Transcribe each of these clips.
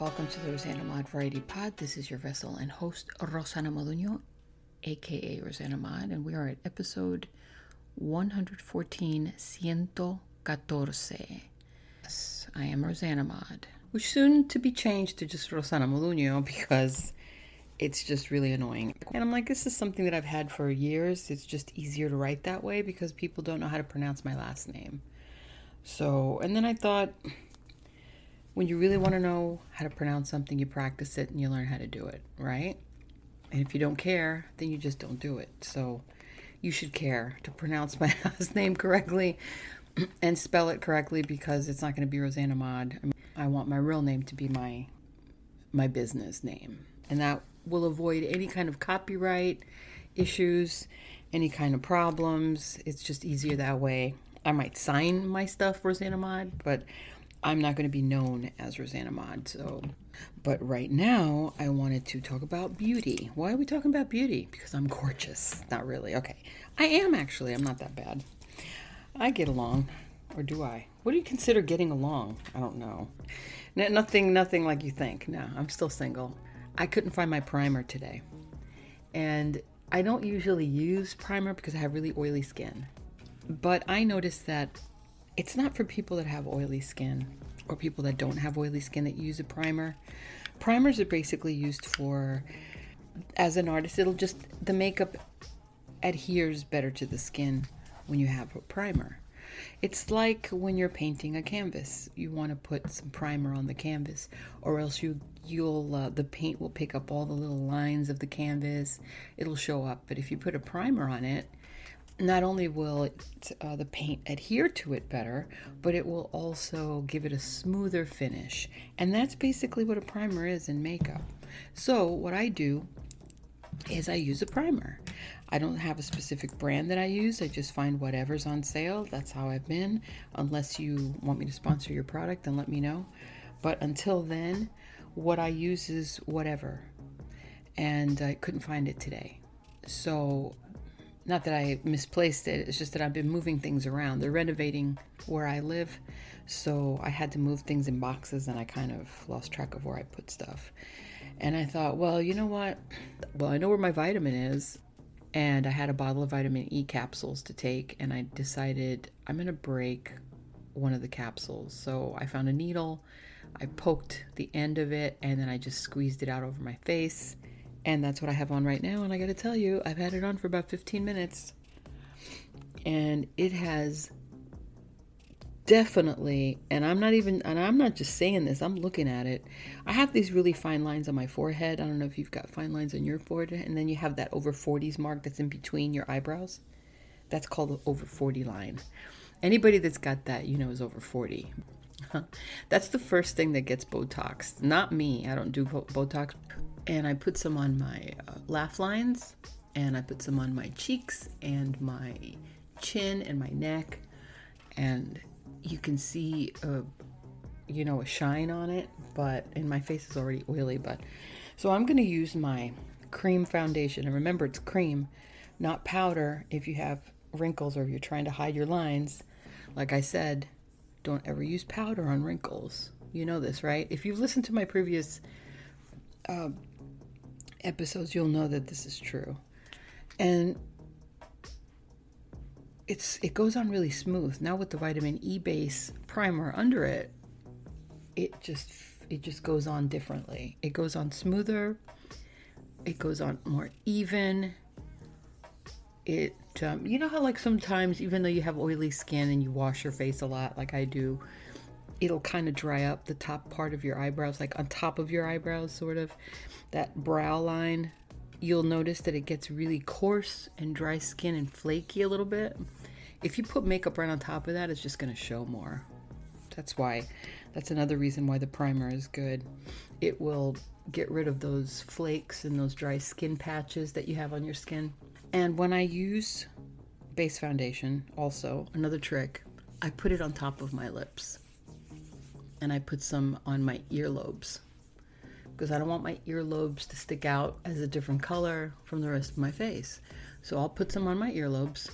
Welcome to the Rosanna Mod Variety Pod. This is your vessel and host, Rosanna Moduño, aka Rosanna Mod, and we are at episode 114, Ciento. Yes, I am Rosanna Mod, which soon to be changed to just Rosanna Moduño because it's just really annoying. And I'm like, this is something that I've had for years. It's just easier to write that way because people don't know how to pronounce my last name. So, and then I thought, when you really want to know how to pronounce something, you practice it and you learn how to do it, right? And if you don't care, then you just don't do it. So you should care to pronounce my last name correctly and spell it correctly because it's not going to be Rosanna Mod. I, mean, I want my real name to be my my business name, and that will avoid any kind of copyright issues, any kind of problems. It's just easier that way. I might sign my stuff Rosanna Mod, but I'm not going to be known as Rosanna Mod. So, but right now I wanted to talk about beauty. Why are we talking about beauty? Because I'm gorgeous. Not really. Okay. I am actually. I'm not that bad. I get along. Or do I? What do you consider getting along? I don't know. nothing, nothing like you think. No, I'm still single. I couldn't find my primer today. And I don't usually use primer because I have really oily skin. But I noticed that it's not for people that have oily skin or people that don't have oily skin that use a primer. Primers are basically used for, as an artist, it'll just, the makeup adheres better to the skin when you have a primer. It's like when you're painting a canvas. You want to put some primer on the canvas, or else you you'll uh, the paint will pick up all the little lines of the canvas. It'll show up. But if you put a primer on it, not only will it, uh, the paint adhere to it better, but it will also give it a smoother finish. And that's basically what a primer is in makeup. So, what I do is I use a primer. I don't have a specific brand that I use. I just find whatever's on sale. That's how I've been. Unless you want me to sponsor your product, then let me know. But until then, what I use is whatever. And I couldn't find it today. So not that I misplaced it, it's just that I've been moving things around. They're renovating where I live, so I had to move things in boxes and I kind of lost track of where I put stuff. And I thought, well, you know what? Well, I know where my vitamin is. And I had a bottle of vitamin E capsules to take, and I decided I'm to break one of the capsules. So I found a needle, I poked the end of it, and then I just squeezed it out over my face and that's what I have on right now. And I got to tell you, I've had it on for about 15 minutes. And it has definitely, and I'm not even, and I'm not just saying this, I'm looking at it. I have these really fine lines on my forehead. I don't know if you've got fine lines on your forehead. And then you have that over 40s mark that's in between your eyebrows. That's called the over 40 line. Anybody that's got that, you know, is over 40. That's the first thing that gets Botox. Not me. I don't do Botox and I put some on my uh, laugh lines, and I put some on my cheeks and my chin and my neck, and you can see a, you know, a shine on it, but and my face is already oily, but so I'm gonna use my cream foundation, and remember it's cream, not powder. If you have wrinkles or if you're trying to hide your lines, like I said, don't ever use powder on wrinkles. You know this, right? If you've listened to my previous uh, episodes, you'll know that this is true. And it's it goes on really smooth. Now with the vitamin E base primer under it, it just it just goes on differently. It goes on smoother. It goes on more even. It um, you know how like sometimes even though you have oily skin and you wash your face a lot like I do, it'll kind of dry up the top part of your eyebrows, like on top of your eyebrows, sort of that brow line. You'll notice that it gets really coarse and dry skin and flaky a little bit. if you put makeup right on top of that, it's just going to show more. That's why, that's another reason why the primer is good. It will get rid of those flakes and those dry skin patches that you have on your skin. And when I use base foundation, also, another trick, I put it on top of my lips. And I put some on my earlobes because I don't want my earlobes to stick out as a different color from the rest of my face. So I'll put some on my earlobes.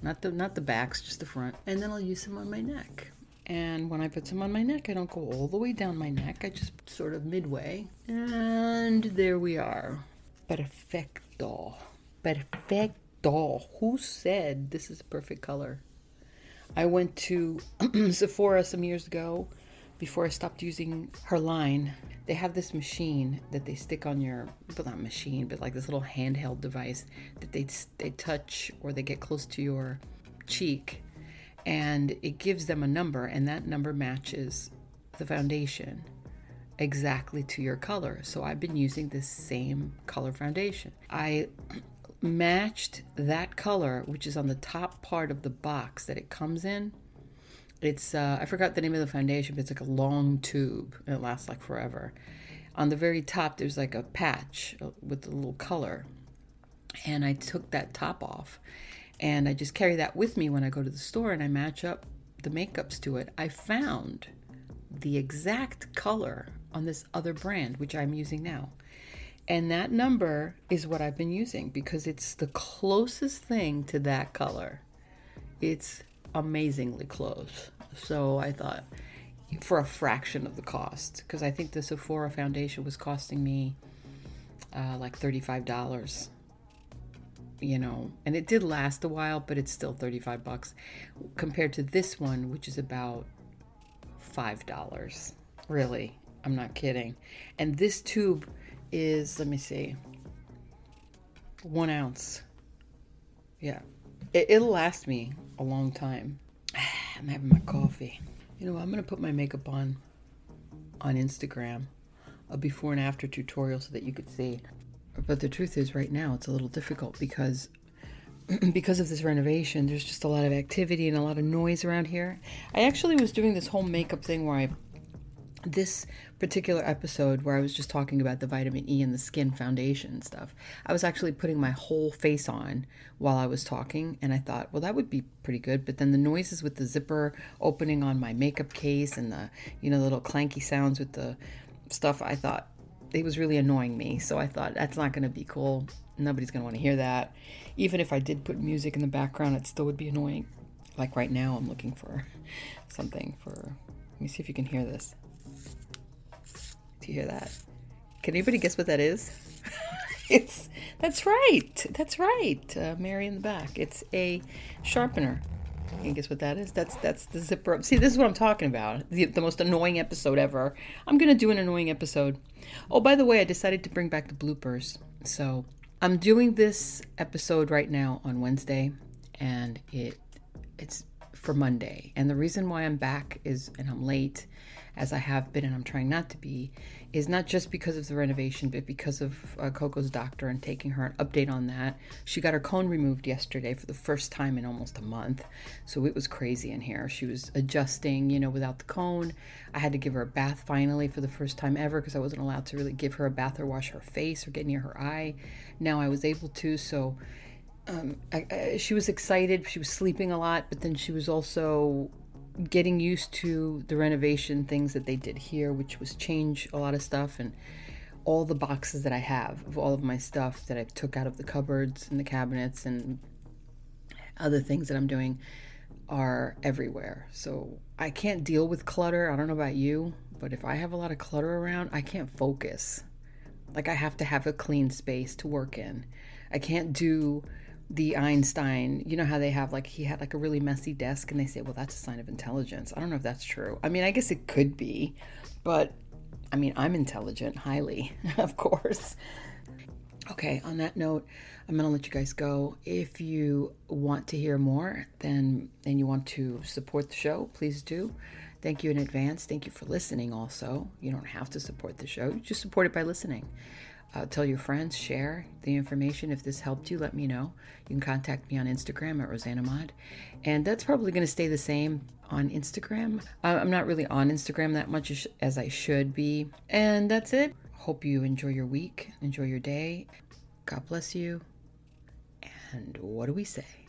Not the not the backs, just the front. And then I'll use some on my neck. And when I put some on my neck, I don't go all the way down my neck. I just sort of midway. And there we are. Perfecto. Perfecto. Who said this is a perfect color? I went to Sephora some years ago before I stopped using her line, they have this machine that they stick on your, well, not machine, but like this little handheld device that they, they touch or they get close to your cheek and it gives them a number and that number matches the foundation exactly to your color. So I've been using this same color foundation. I matched that color, which is on the top part of the box that it comes in, it's uh, I forgot the name of the foundation, but it's like a long tube and it lasts like forever. On the very top, there's like a patch uh, with a little color, and I took that top off, and I just carry that with me when I go to the store and I match up the makeups to it. I found the exact color on this other brand, which I'm using now. And that number is what I've been using because it's the closest thing to that color. It's amazingly close. So I thought for a fraction of the cost because I think the Sephora foundation was costing me uh, like $35 you know and it did last a while but it's still 35 bucks compared to this one which is about $5 really I'm not kidding and this tube is let me see one ounce yeah it, it'll last me a long time. I'm having my coffee. You know, I'm going to put my makeup on on Instagram, a before and after tutorial so that you could see. But the truth is right now it's a little difficult because because of this renovation, there's just a lot of activity and a lot of noise around here. I actually was doing this whole makeup thing where I this particular episode where I was just talking about the vitamin E and the skin foundation stuff, I was actually putting my whole face on while I was talking, and I thought, well, that would be pretty good. But then the noises with the zipper opening on my makeup case and the, you know, little clanky sounds with the stuff, I thought it was really annoying me. So I thought that's not going to be cool. Nobody's going to want to hear that. Even if I did put music in the background, it still would be annoying. Like right now, I'm looking for something for. Let me see if you can hear this. Do you hear that? Can anybody guess what that is? it's that's right. That's right. Uh, Mary in the back. It's a sharpener. Can you guess what that is? That's that's the zipper up. See, this is what I'm talking about. The, the most annoying episode ever. I'm gonna do an annoying episode. Oh, by the way, I decided to bring back the bloopers. So I'm doing this episode right now on Wednesday, and it it's for Monday. And the reason why I'm back is, and I'm late, as I have been and I'm trying not to be, is not just because of the renovation, but because of uh, Coco's doctor and taking her an update on that. She got her cone removed yesterday for the first time in almost a month. So it was crazy in here. She was adjusting, you know, without the cone. I had to give her a bath finally for the first time ever because I wasn't allowed to really give her a bath or wash her face or get near her eye. Now I was able to. So um, I, I, she was excited. She was sleeping a lot, but then she was also getting used to the renovation things that they did here, which was change a lot of stuff and all the boxes that I have of all of my stuff that I took out of the cupboards and the cabinets and other things that I'm doing are everywhere. So I can't deal with clutter. I don't know about you, but if I have a lot of clutter around, I can't focus. Like I have to have a clean space to work in. I can't do the Einstein, you know how they have like he had like a really messy desk and they say, well, that's a sign of intelligence. I don't know if that's true. I mean, I guess it could be, but I mean, I'm intelligent, highly, of course. Okay, on that note, I'm going to let you guys go. If you want to hear more, then and you want to support the show, please do. Thank you in advance. Thank you for listening also. You don't have to support the show. You just support it by listening. Uh, tell your friends, share the information. If this helped you, let me know. You can contact me on Instagram at Rosanna Mod. And that's probably going to stay the same on Instagram. I'm not really on Instagram that much as I should be. And that's it. Hope you enjoy your week, enjoy your day. God bless you. And what do we say?